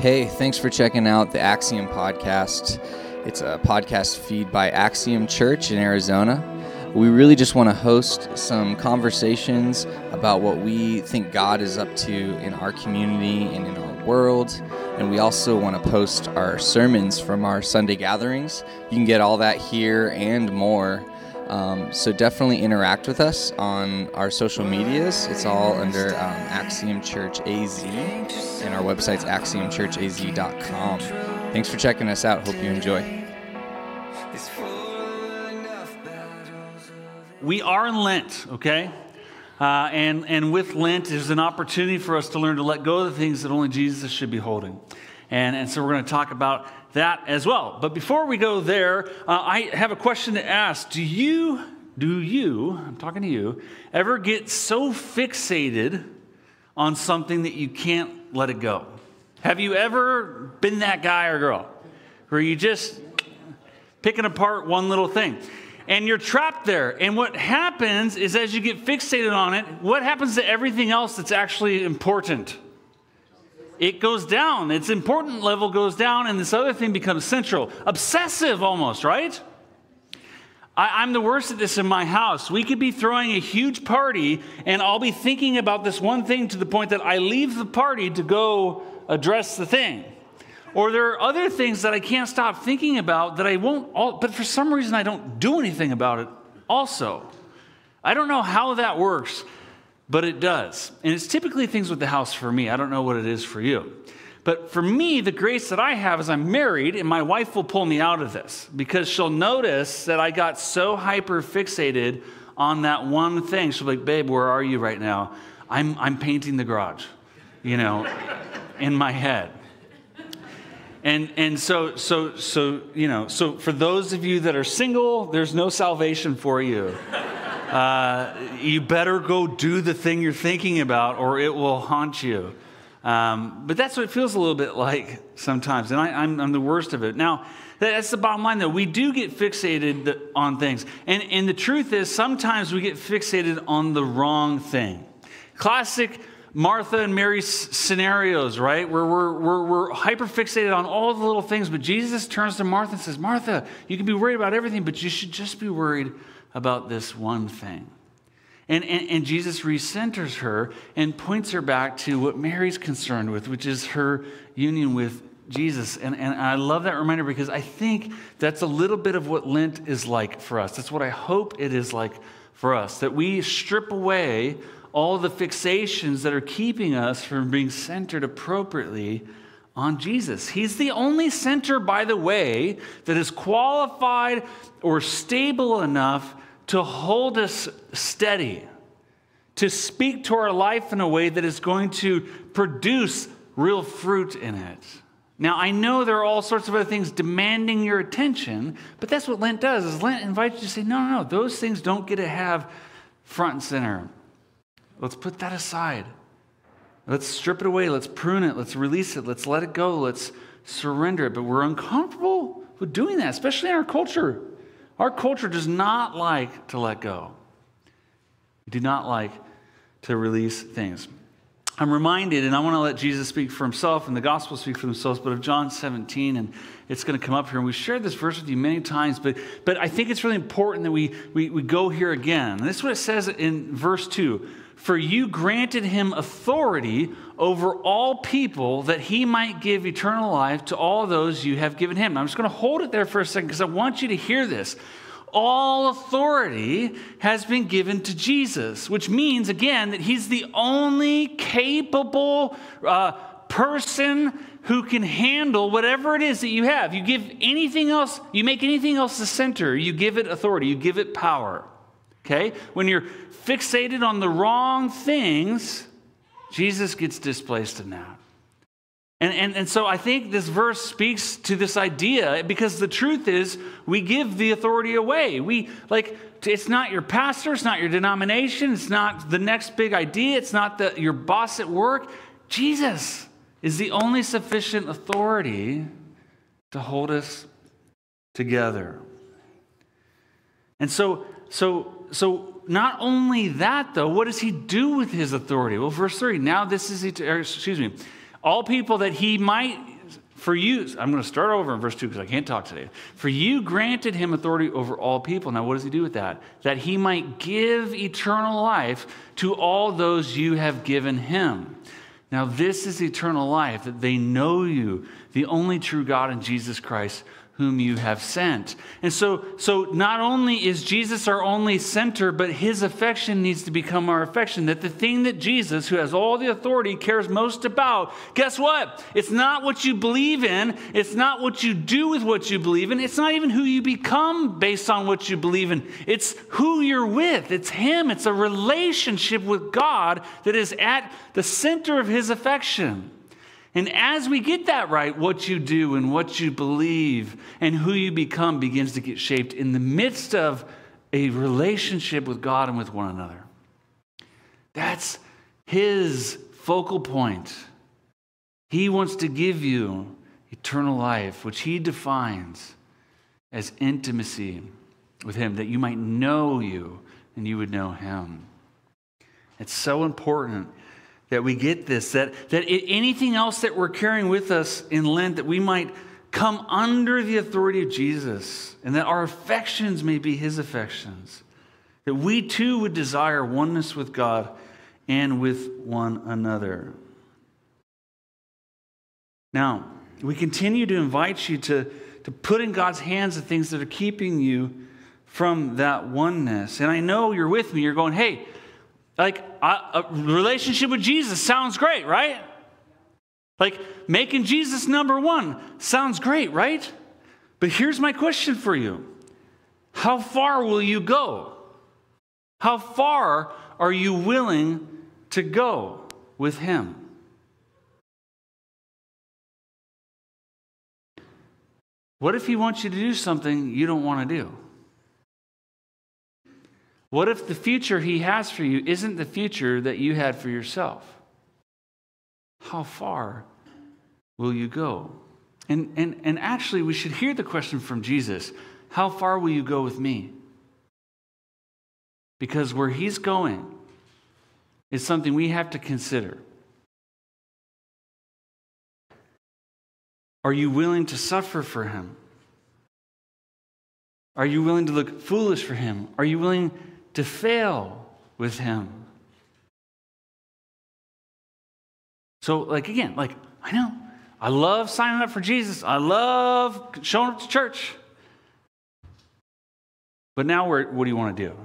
Hey, thanks for checking out the Axiom podcast. It's a podcast feed by Axiom Church in Arizona. We really just want to host some conversations about what we think God is up to in our community and in our world. And we also want to post our sermons from our Sunday gatherings. You can get all that here and more um, so definitely interact with us on our social medias. It's all under um, Axiom Church AZ, and our website's axiomchurchaz.com. Thanks for checking us out. Hope you enjoy. We are in Lent, okay? Uh, and, and with Lent, there's an opportunity for us to learn to let go of the things that only Jesus should be holding. And, and so we're going to talk about that as well. But before we go there, uh, I have a question to ask. Do you, do you, I'm talking to you, ever get so fixated on something that you can't let it go? Have you ever been that guy or girl where you just picking apart one little thing? And you're trapped there. And what happens is, as you get fixated on it, what happens to everything else that's actually important? It goes down. Its important level goes down, and this other thing becomes central. Obsessive almost, right? I, am the worst at this in my house. We could be throwing a huge party, and I'll be thinking about this one thing to the point that I leave the party to go address the thing. Or there are other things that I can't stop thinking about that I won't, all, but for some reason I don't do anything about it also. I don't know how that works but it does. And it's typically things with the house for me. I don't know what it is for you. But for me, the grace that I have is I'm married, and my wife will pull me out of this because she'll notice that I got so hyper fixated on that one thing. She'll be like, Babe, where are you right now? I'm, I'm painting the garage, you know, in my head. And, and so, so, so, you know, so for those of you that are single, there's no salvation for you. Uh, you better go do the thing you're thinking about or it will haunt you. Um, but that's what it feels a little bit like sometimes. And I, am the worst of it. Now, that's the bottom line, though. We do get fixated on things. And, and the truth is, sometimes we get fixated on the wrong thing. Classic Martha and Mary scenarios, right? Where we're, we're, we're hyper fixated on all the little things. But Jesus turns to Martha and says, Martha, you can be worried about everything, but you should just be worried about this one thing. And, and, and, Jesus recenters her and points her back to what Mary's concerned with, which is her union with Jesus. And, and I love that reminder because I think that's a little bit of what Lent is like for us. That's what I hope it is like for us, that we strip away all the fixations that are keeping us from being centered appropriately on Jesus. He's the only center, by the way, that is qualified or stable enough to hold us steady, to speak to our life in a way that is going to produce real fruit in it. Now, I know there are all sorts of other things demanding your attention, but that's what Lent does. Is Lent invites you to say, no, no, no, those things don't get to have front and center. Let's put that aside. Let's strip it away. Let's prune it. Let's release it. Let's let it go. Let's surrender it. But we're uncomfortable with doing that, especially in our culture. Our culture does not like to let go. We do not like to release things. I'm reminded, and I want to let Jesus speak for himself and the gospel speak for themselves, but of John 17, and it's going to come up here. And we've shared this verse with you many times, but, but I think it's really important that we, we, we go here again. And this is what it says in verse 2 For you granted him authority over all people that he might give eternal life to all those you have given him. I'm just going to hold it there for a second because I want you to hear this. All authority has been given to Jesus, which means, again, that he's the only capable uh, person who can handle whatever it is that you have. You give anything else, you make anything else the center, you give it authority, you give it power. Okay? When you're fixated on the wrong things, Jesus gets displaced in that. And, and, and so I think this verse speaks to this idea because the truth is we give the authority away. We like it's not your pastor, it's not your denomination, it's not the next big idea, it's not the, your boss at work. Jesus is the only sufficient authority to hold us together. And so so so not only that, though, what does he do with his authority? Well, verse 3 now this is, er, excuse me, All people that he might, for you, I'm going to start over in verse 2 because I can't talk today. For you granted him authority over all people. Now, what does he do with that? That he might give eternal life to all those you have given him. Now, this is eternal life, that they know you, the only true God in Jesus Christ whom you have sent. And so, so not only is Jesus our only center, but his affection needs to become our affection. That the thing that Jesus, who has all the authority, cares most about, guess what? It's not what you believe in, it's not what you do with what you believe in, it's not even who you become based on what you believe in. It's who you're with, it's him, it's a relationship with God that is at the center of his affection. And as we get that right, what you do and what you believe and who you become begins to get shaped in the midst of a relationship with God and with one another. That's his focal point. He wants to give you eternal life, which he defines as intimacy with him, that you might know you and you would know him. It's so important that we get this, that, that anything else that we're carrying with us in Lent, that we might come under the authority of Jesus, and that our affections may be his affections, that we too would desire oneness with God and with one another. Now, we continue to invite you to, to put in God's hands the things that are keeping you from that oneness. And I know you're with me. You're going, hey, like, a relationship with Jesus sounds great, right? Like, making Jesus number one sounds great, right? But here's my question for you How far will you go? How far are you willing to go with Him? What if He wants you to do something you don't want to do? What if the future He has for you isn't the future that you had for yourself? How far will you go? And, and, and actually, we should hear the question from Jesus How far will you go with me? Because where He's going is something we have to consider. Are you willing to suffer for Him? Are you willing to look foolish for Him? Are you willing to fail with him. So, like, again, like, I know, I love signing up for Jesus, I love showing up to church. But now, what do you want to do?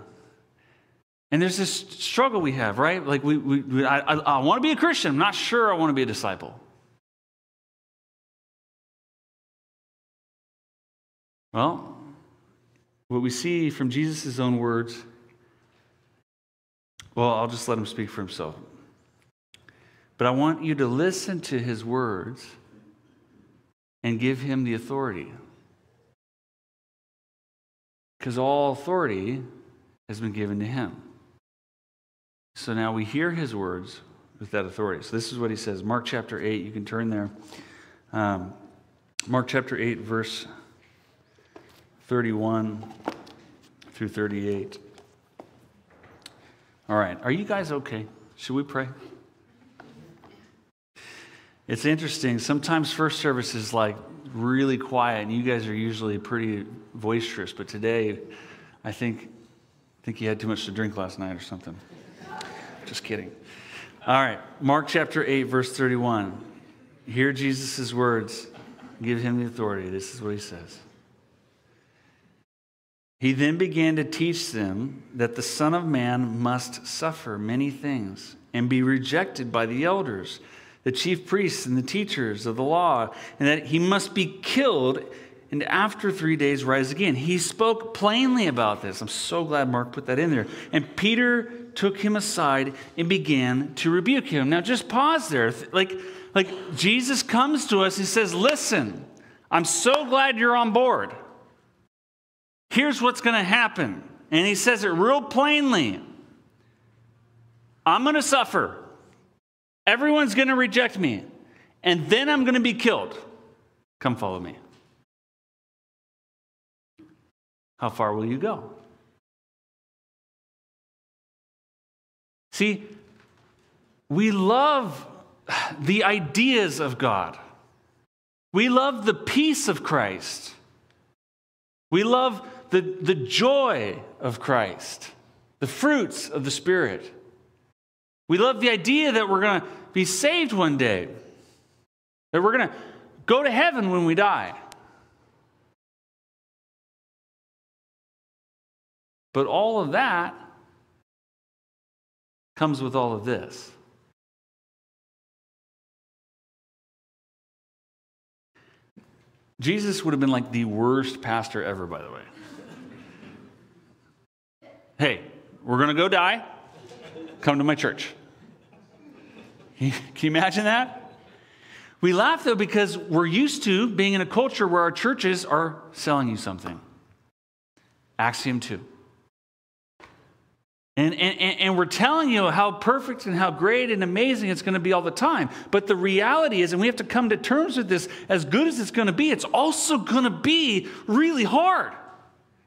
And there's this struggle we have, right? Like, we, we I, I, I want to be a Christian, I'm not sure I want to be a disciple. Well, what we see from Jesus' own words well, I'll just let him speak for himself. But I want you to listen to his words and give him the authority. Because all authority has been given to him. So now we hear his words with that authority. So this is what he says Mark chapter 8, you can turn there. Um, Mark chapter 8, verse 31 through 38. All right. Are you guys okay? Should we pray? It's interesting. Sometimes first service is like really quiet, and you guys are usually pretty boisterous. But today, I think, I think you had too much to drink last night or something. Just kidding. All right. Mark chapter 8, verse 31. Hear Jesus' words. Give him the authority. This is what he says. He then began to teach them that the Son of Man must suffer many things and be rejected by the elders, the chief priests, and the teachers of the law, and that he must be killed and after three days rise again. He spoke plainly about this. I'm so glad Mark put that in there. And Peter took him aside and began to rebuke him. Now, just pause there. Like, like Jesus comes to us, he says, Listen, I'm so glad you're on board here's what's going to happen. And he says it real plainly I'm going to suffer. Everyone's going to reject me. And then I'm going to be killed. Come follow me. How far will you go? See, we love the ideas of God. We love the peace of Christ. We love the, the joy of Christ, the fruits of the Spirit. We love the idea that we're going to be saved one day, that we're going to go to heaven when we die. But all of that comes with all of this. Jesus would have been like the worst pastor ever, by the way. Hey, we're going to go die. Come to my church. Can you imagine that? We laugh though because we're used to being in a culture where our churches are selling you something. Axiom 2. And, and, and we're telling you how perfect and how great and amazing it's going to be all the time. But the reality is, and we have to come to terms with this, as good as it's going to be, it's also going to be really hard.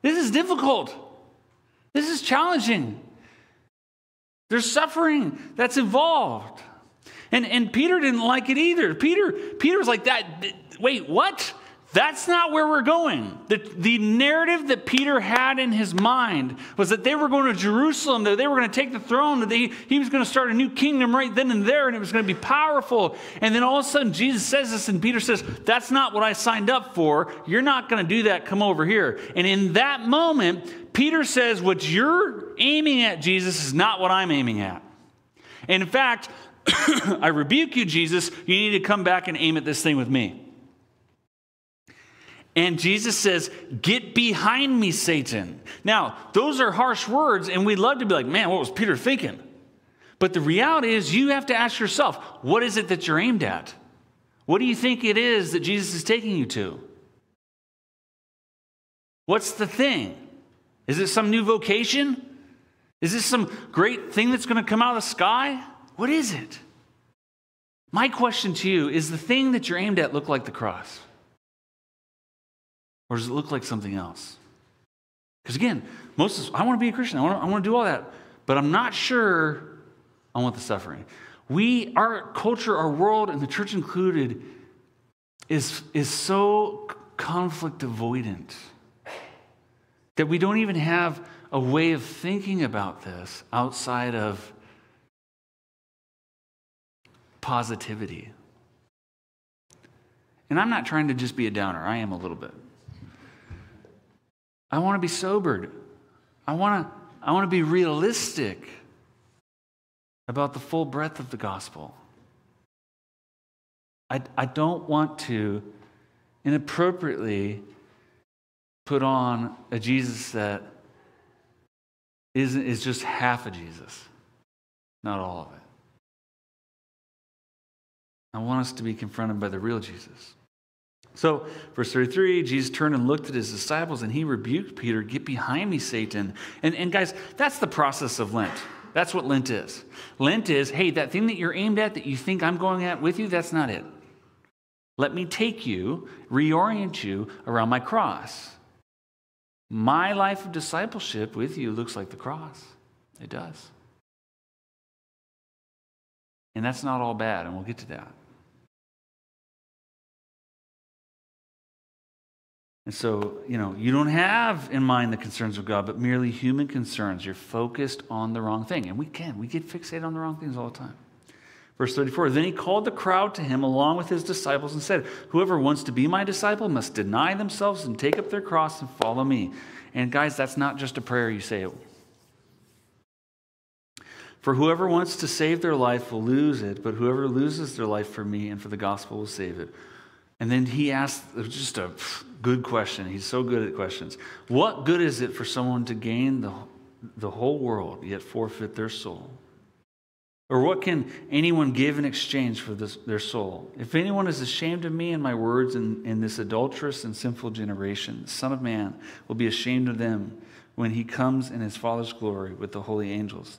This is difficult. This is challenging. There's suffering that's involved. And, and Peter didn't like it either. Peter, Peter was like, that, wait, what? That's not where we're going. The, the narrative that Peter had in his mind was that they were going to Jerusalem, that they were going to take the throne, that they, he was going to start a new kingdom right then and there, and it was going to be powerful. And then all of a sudden, Jesus says this, and Peter says, That's not what I signed up for. You're not going to do that. Come over here. And in that moment, Peter says, What you're aiming at, Jesus, is not what I'm aiming at. And in fact, I rebuke you, Jesus. You need to come back and aim at this thing with me. And Jesus says, Get behind me, Satan. Now, those are harsh words, and we'd love to be like, Man, what was Peter thinking? But the reality is, you have to ask yourself, What is it that you're aimed at? What do you think it is that Jesus is taking you to? What's the thing? Is it some new vocation? Is this some great thing that's going to come out of the sky? What is it? My question to you is the thing that you're aimed at look like the cross? Or does it look like something else? Because again, Moses, I want to be a Christian. I want to, I want to do all that. But I'm not sure I want the suffering. We, our culture, our world, and the church included, is, is so conflict avoidant that we don't even have a way of thinking about this outside of positivity. And I'm not trying to just be a downer, I am a little bit. I want to be sobered. I want to, I want to be realistic about the full breadth of the gospel. I, I don't want to inappropriately put on a Jesus that is, is just half a Jesus, not all of it. I want us to be confronted by the real Jesus. So, verse 33, Jesus turned and looked at his disciples and he rebuked Peter, Get behind me, Satan. And, and guys, that's the process of Lent. That's what Lent is. Lent is, hey, that thing that you're aimed at that you think I'm going at with you, that's not it. Let me take you, reorient you around my cross. My life of discipleship with you looks like the cross. It does. And that's not all bad, and we'll get to that. And so, you know, you don't have in mind the concerns of God, but merely human concerns. You're focused on the wrong thing. And we can, we get fixated on the wrong things all the time. Verse 34 Then he called the crowd to him along with his disciples and said, Whoever wants to be my disciple must deny themselves and take up their cross and follow me. And guys, that's not just a prayer you say. For whoever wants to save their life will lose it, but whoever loses their life for me and for the gospel will save it. And then he asked just a good question. He's so good at questions. What good is it for someone to gain the, the whole world yet forfeit their soul? Or what can anyone give in exchange for this, their soul? If anyone is ashamed of me and my words in, in this adulterous and sinful generation, the Son of Man will be ashamed of them when he comes in his Father's glory with the holy angels.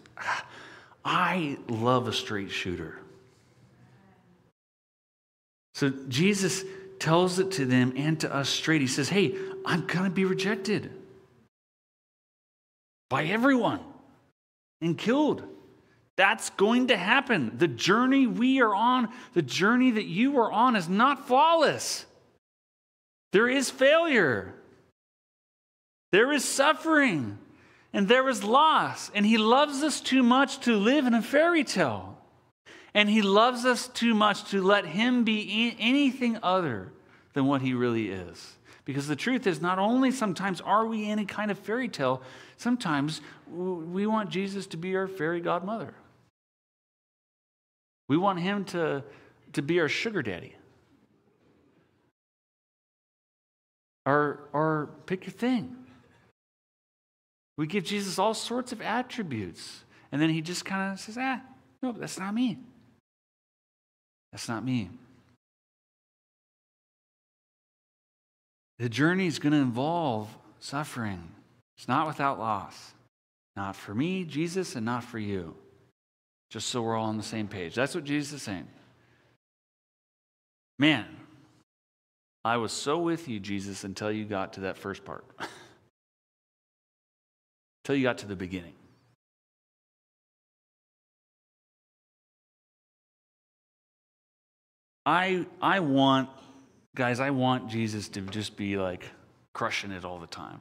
I love a straight shooter. So Jesus tells it to them and to us straight. He says, Hey, I'm going to be rejected by everyone and killed. That's going to happen. The journey we are on, the journey that you are on, is not flawless. There is failure, there is suffering, and there is loss. And He loves us too much to live in a fairy tale. And He loves us too much to let Him be anything other than what He really is. Because the truth is, not only sometimes are we in a kind of fairy tale, sometimes we want Jesus to be our fairy godmother. We want him to, to be our sugar daddy. Or, or pick your thing. We give Jesus all sorts of attributes. And then he just kind of says, ah, no, that's not me. That's not me. The journey is going to involve suffering. It's not without loss. Not for me, Jesus, and not for you. Just so we're all on the same page. That's what Jesus is saying. Man, I was so with you, Jesus, until you got to that first part. until you got to the beginning. I, I want Guys, I want Jesus to just be like crushing it all the time.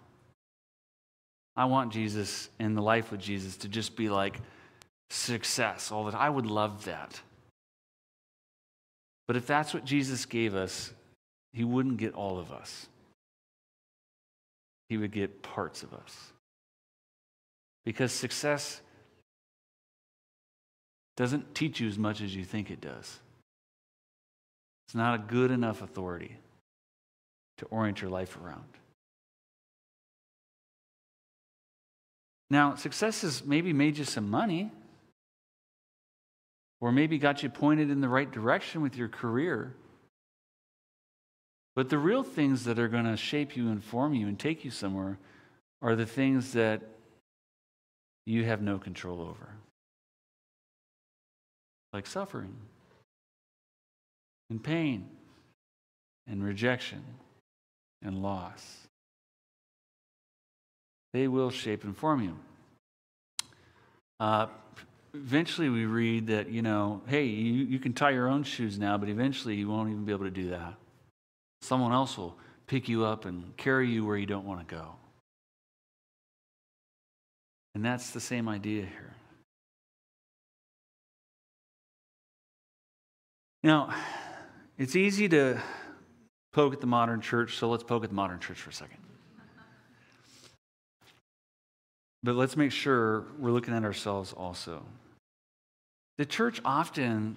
I want Jesus in the life with Jesus to just be like success all the time. I would love that. But if that's what Jesus gave us, he wouldn't get all of us. He would get parts of us. Because success doesn't teach you as much as you think it does. It's not a good enough authority to orient your life around. Now, success has maybe made you some money, or maybe got you pointed in the right direction with your career. But the real things that are going to shape you, inform you, and take you somewhere are the things that you have no control over, like suffering and pain and rejection and loss. They will shape and form you. Uh, eventually, we read that, you know, hey, you, you can tie your own shoes now, but eventually you won't even be able to do that. Someone else will pick you up and carry you where you don't want to go. And that's the same idea here. Now, it's easy to poke at the modern church, so let's poke at the modern church for a second. But let's make sure we're looking at ourselves also. The church often,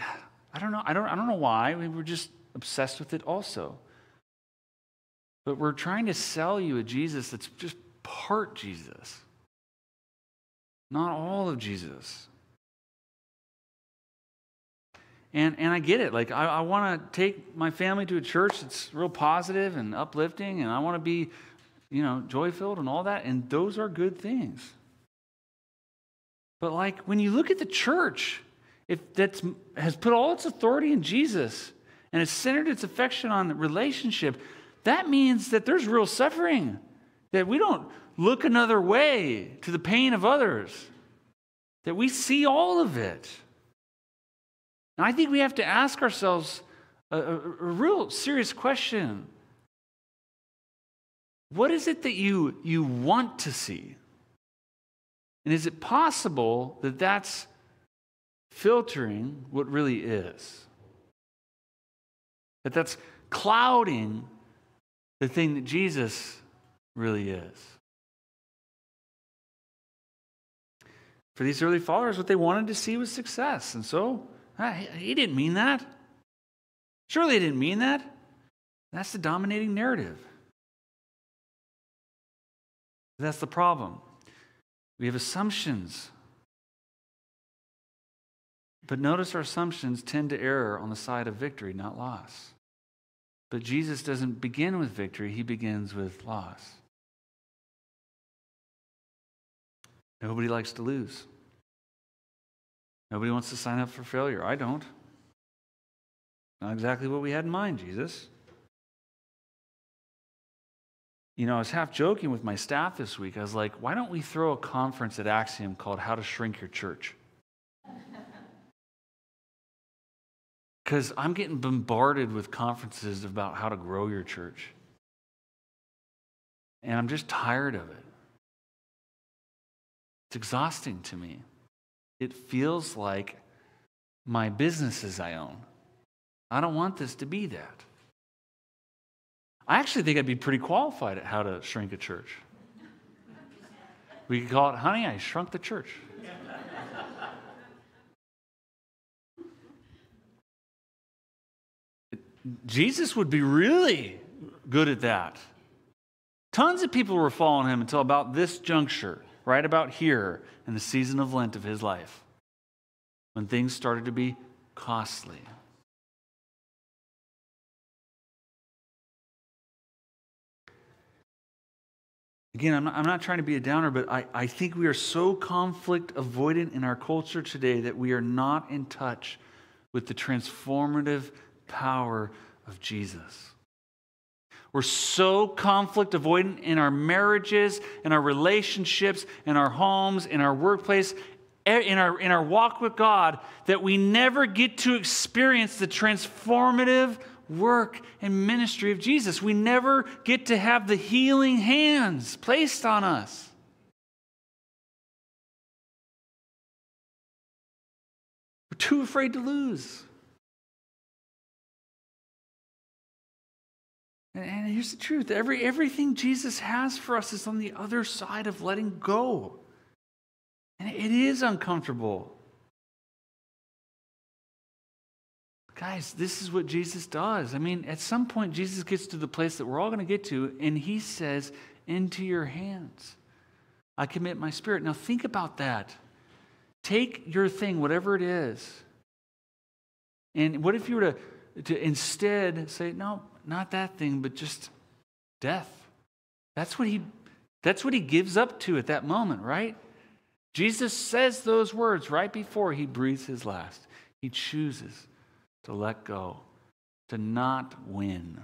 I don't know, I don't, I don't know why, we were just obsessed with it also. But we're trying to sell you a Jesus that's just part Jesus, not all of Jesus. And, and I get it. Like, I, I want to take my family to a church that's real positive and uplifting, and I want to be, you know, joy filled and all that. And those are good things. But, like, when you look at the church, if that has put all its authority in Jesus and has centered its affection on the relationship, that means that there's real suffering, that we don't look another way to the pain of others, that we see all of it. And I think we have to ask ourselves a, a, a real serious question. What is it that you, you want to see? And is it possible that that's filtering what really is? That that's clouding the thing that Jesus really is? For these early followers, what they wanted to see was success. And so Ah, he didn't mean that. Surely he didn't mean that. That's the dominating narrative. That's the problem. We have assumptions. But notice our assumptions tend to err on the side of victory, not loss. But Jesus doesn't begin with victory, he begins with loss. Nobody likes to lose. Nobody wants to sign up for failure. I don't. Not exactly what we had in mind, Jesus. you know, I was half joking with my staff this week. I was like, why don't we throw a conference at Axiom called How to Shrink Your Church? Because I'm getting bombarded with conferences about how to grow your church. And I'm just tired of it. It's exhausting to me. It feels like my businesses I own. I don't want this to be that. I actually think I'd be pretty qualified at how to shrink a church. We could call it, Honey, I Shrunk the Church. Jesus would be really good at that. Tons of people were following him until about this juncture, right about here in the season of Lent of his life, when things started to be costly. Again, I'm not, I'm not, trying to be a downer, but I, I think we are so conflict avoidant in our culture today that we are not in touch with the transformative power of Jesus. We're so conflict avoidant in our marriages, in our relationships, in our homes, in our workplace, in our, in our walk with God that we never get to experience the transformative work and ministry of Jesus. We never get to have the healing hands placed on us. We're too afraid to lose. And here's the truth Every, everything Jesus has for us is on the other side of letting go. And it is uncomfortable. Guys, this is what Jesus does. I mean, at some point, Jesus gets to the place that we're all going to get to, and he says, Into your hands, I commit my spirit. Now, think about that. Take your thing, whatever it is. And what if you were to, to instead say, No, not that thing, but just death? That's what he that's what he gives up to at that moment, right? Jesus says those words right before he breathes his last. He chooses to let go, to not win.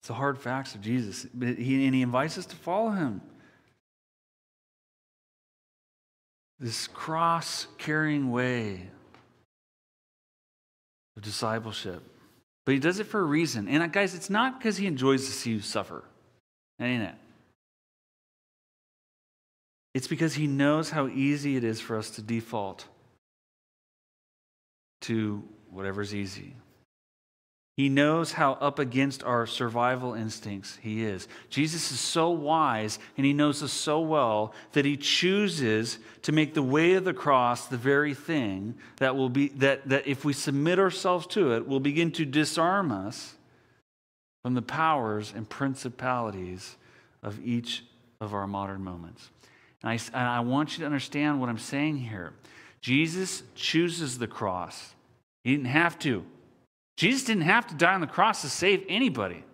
It's the hard facts of Jesus. He, and he invites us to follow him. This cross carrying way of discipleship. But he does it for a reason. And uh, guys, it's not because he enjoys to see you suffer. Ain't it. It's because he knows how easy it is for us to default to whatever's easy. He knows how up against our survival instincts he is. Jesus is so wise and he knows us so well that he chooses to make the way of the cross the very thing that will be that, that if we submit ourselves to it will begin to disarm us from the powers and principalities of each of our modern moments. And I, and I want you to understand what I'm saying here. Jesus chooses the cross. He didn't have to. Jesus didn't have to die on the cross to save anybody.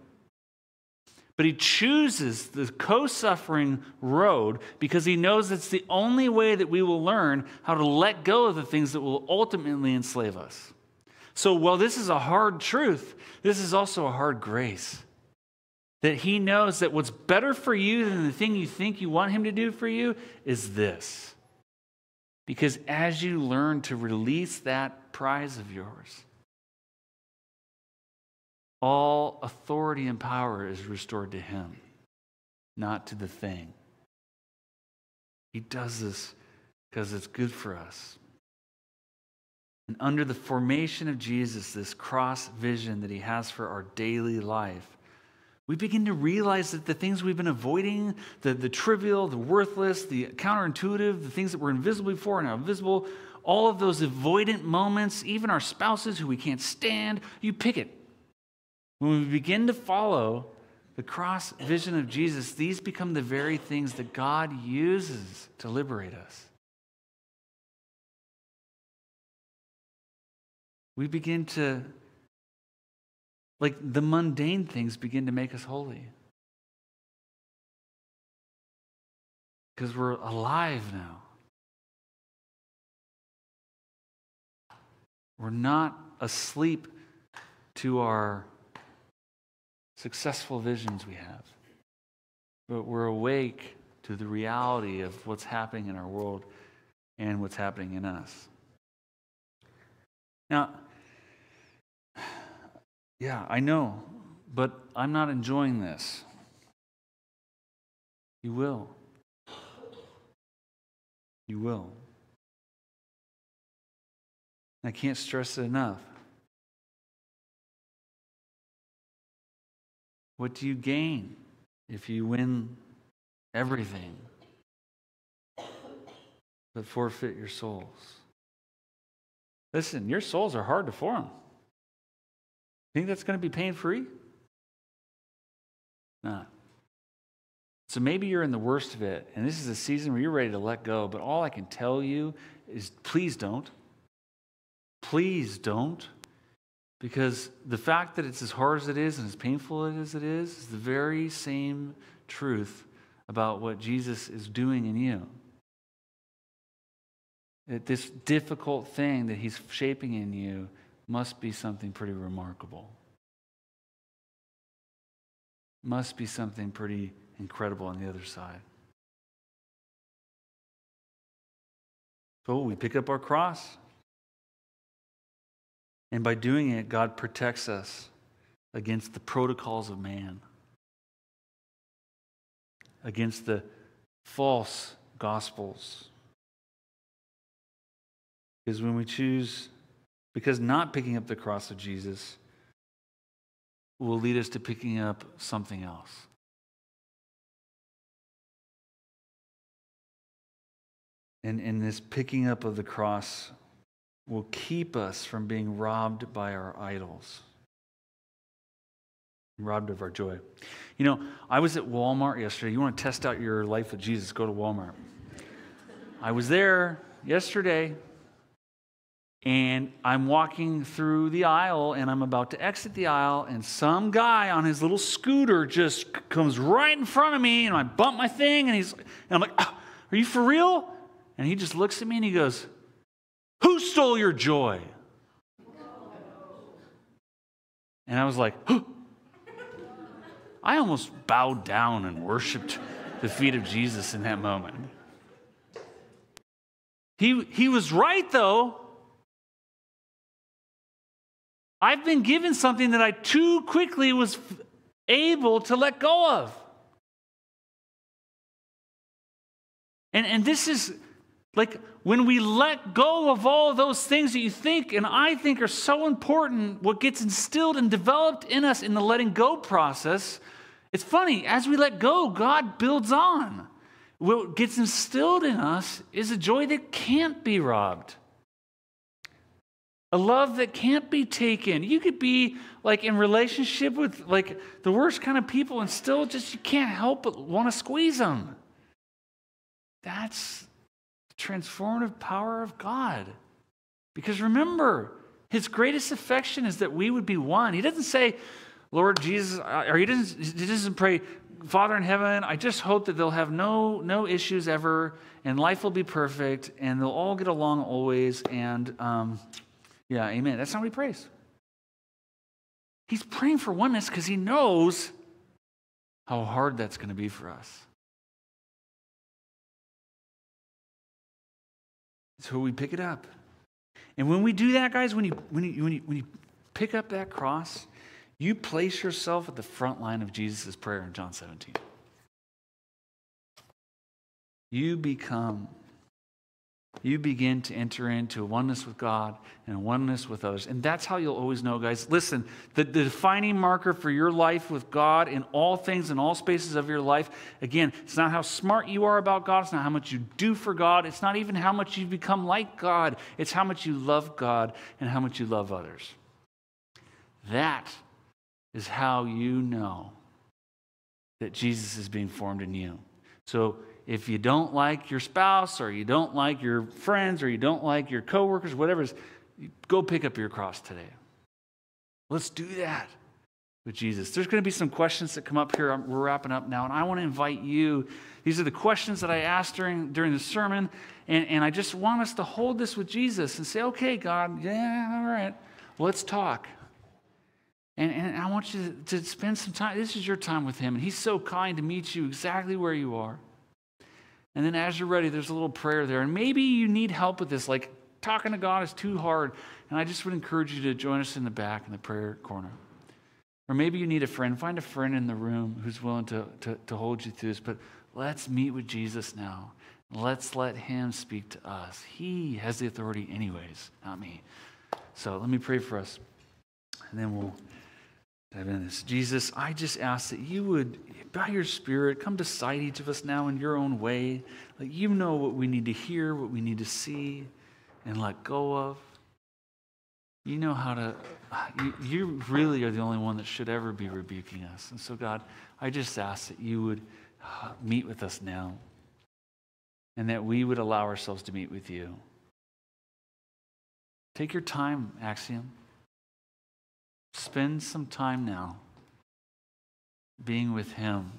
But he chooses the co suffering road because he knows it's the only way that we will learn how to let go of the things that will ultimately enslave us. So, while this is a hard truth, this is also a hard grace that he knows that what's better for you than the thing you think you want him to do for you is this. Because as you learn to release that prize of yours, all authority and power is restored to him, not to the thing. He does this because it's good for us. And under the formation of Jesus, this cross vision that he has for our daily life, we begin to realize that the things we've been avoiding, the, the trivial, the worthless, the counterintuitive, the things that were invisible before and now visible, all of those avoidant moments, even our spouses who we can't stand, you pick it. When we begin to follow the cross vision of Jesus, these become the very things that God uses to liberate us. We begin to like the mundane things begin to make us holy. Because we're alive now. We're not asleep to our successful visions we have, but we're awake to the reality of what's happening in our world and what's happening in us. Now, yeah, I know, but I'm not enjoying this. You will. You will. I can't stress it enough. What do you gain if you win everything but forfeit your souls? Listen, your souls are hard to form. Think that's going to be pain free? Not. So maybe you're in the worst of it, and this is a season where you're ready to let go. But all I can tell you is please don't. Please don't. Because the fact that it's as hard as it is and as painful as it is, is the very same truth about what Jesus is doing in you. That this difficult thing that he's shaping in you must be something pretty remarkable. Must be something pretty incredible on the other side. So we pick up our cross. And by doing it, God protects us against the protocols of man, against the false gospels. Because when we choose, because not picking up the cross of Jesus will lead us to picking up something else. And in this picking up of the cross will keep us from being robbed by our idols, robbed of our joy. You know, I was at Walmart yesterday. You want to test out your life with Jesus, go to Walmart. I was there yesterday, and I'm walking through the aisle, and I'm about to exit the aisle, and some guy on his little scooter just comes right in front of me, and I bump my thing, and he's, and I'm like, oh, "Are you for real?" And he just looks at me and he goes, who stole your joy? And I was like, huh. I almost bowed down and worshiped the feet of Jesus in that moment. He, he was right, though. I've been given something that I too quickly was able to let go of. And, and this is like when we let go of all those things that you think and I think are so important, what gets instilled and developed in us in the letting go process, it's funny, as we let go, God builds on. What gets instilled in us is a joy that can't be robbed. A love that can't be taken. You could be like in relationship with like the worst kind of people and still just you can't help but want to squeeze them. That's transformative power of God. Because remember, his greatest affection is that we would be one. He doesn't say, Lord Jesus, or he doesn't, he doesn't pray, Father in heaven, I just hope that they'll have no, no issues ever and life will be perfect and they'll all get along always. And um, yeah, amen. That's not what he prays. He's praying for oneness because he knows how hard that's going to be for us. So we pick it up. And when we do that, guys, when you, when you, when you, when you pick up that cross, you place yourself at the front line of Jesus' prayer in John 17. You become you begin to enter into oneness with God and oneness with others. And that's how you'll always know, guys. Listen, the, the, defining marker for your life with God in all things, in all spaces of your life, again, it's not how smart you are about God, it's not how much you do for God, it's not even how much you've become like God, it's how much you love God and how much you love others. That is how you know that Jesus is being formed in you. So, if you don't like your spouse or you don't like your friends or you don't like your coworkers, whatever go pick up your cross today. Let's do that. with Jesus. There's going to be some questions that come up here. We're wrapping up now, and I want to invite you. These are the questions that I asked during, during the sermon, and, and I just want us to hold this with Jesus and say, okay, God, yeah, all right, let's talk. And, and I want you to spend some time. This is your time with Him, and He's so kind to meet you exactly where you are. And then as you're ready, there's a little prayer there. And maybe you need help with this, like talking to God is too hard. And I just would encourage you to join us in the back in the prayer corner. Or maybe you need a friend. Find a friend in the room who's willing to, to, to hold you through this. But let's meet with Jesus now. Let's let him speak to us. He has the authority, anyways, not me. So let me pray for us. And then we'll dive this. Jesus, I just ask that you would, by your Spirit, come beside each of us now in your own way. Like you know what we need to hear, what we need to see, and let go of. You know how to, you, you really are the only one that should ever be rebuking us. And so, God, I just ask that you would uh, meet with us now and that we would allow ourselves to meet with you. Take your time, Axiom. Spend some time now being with Him.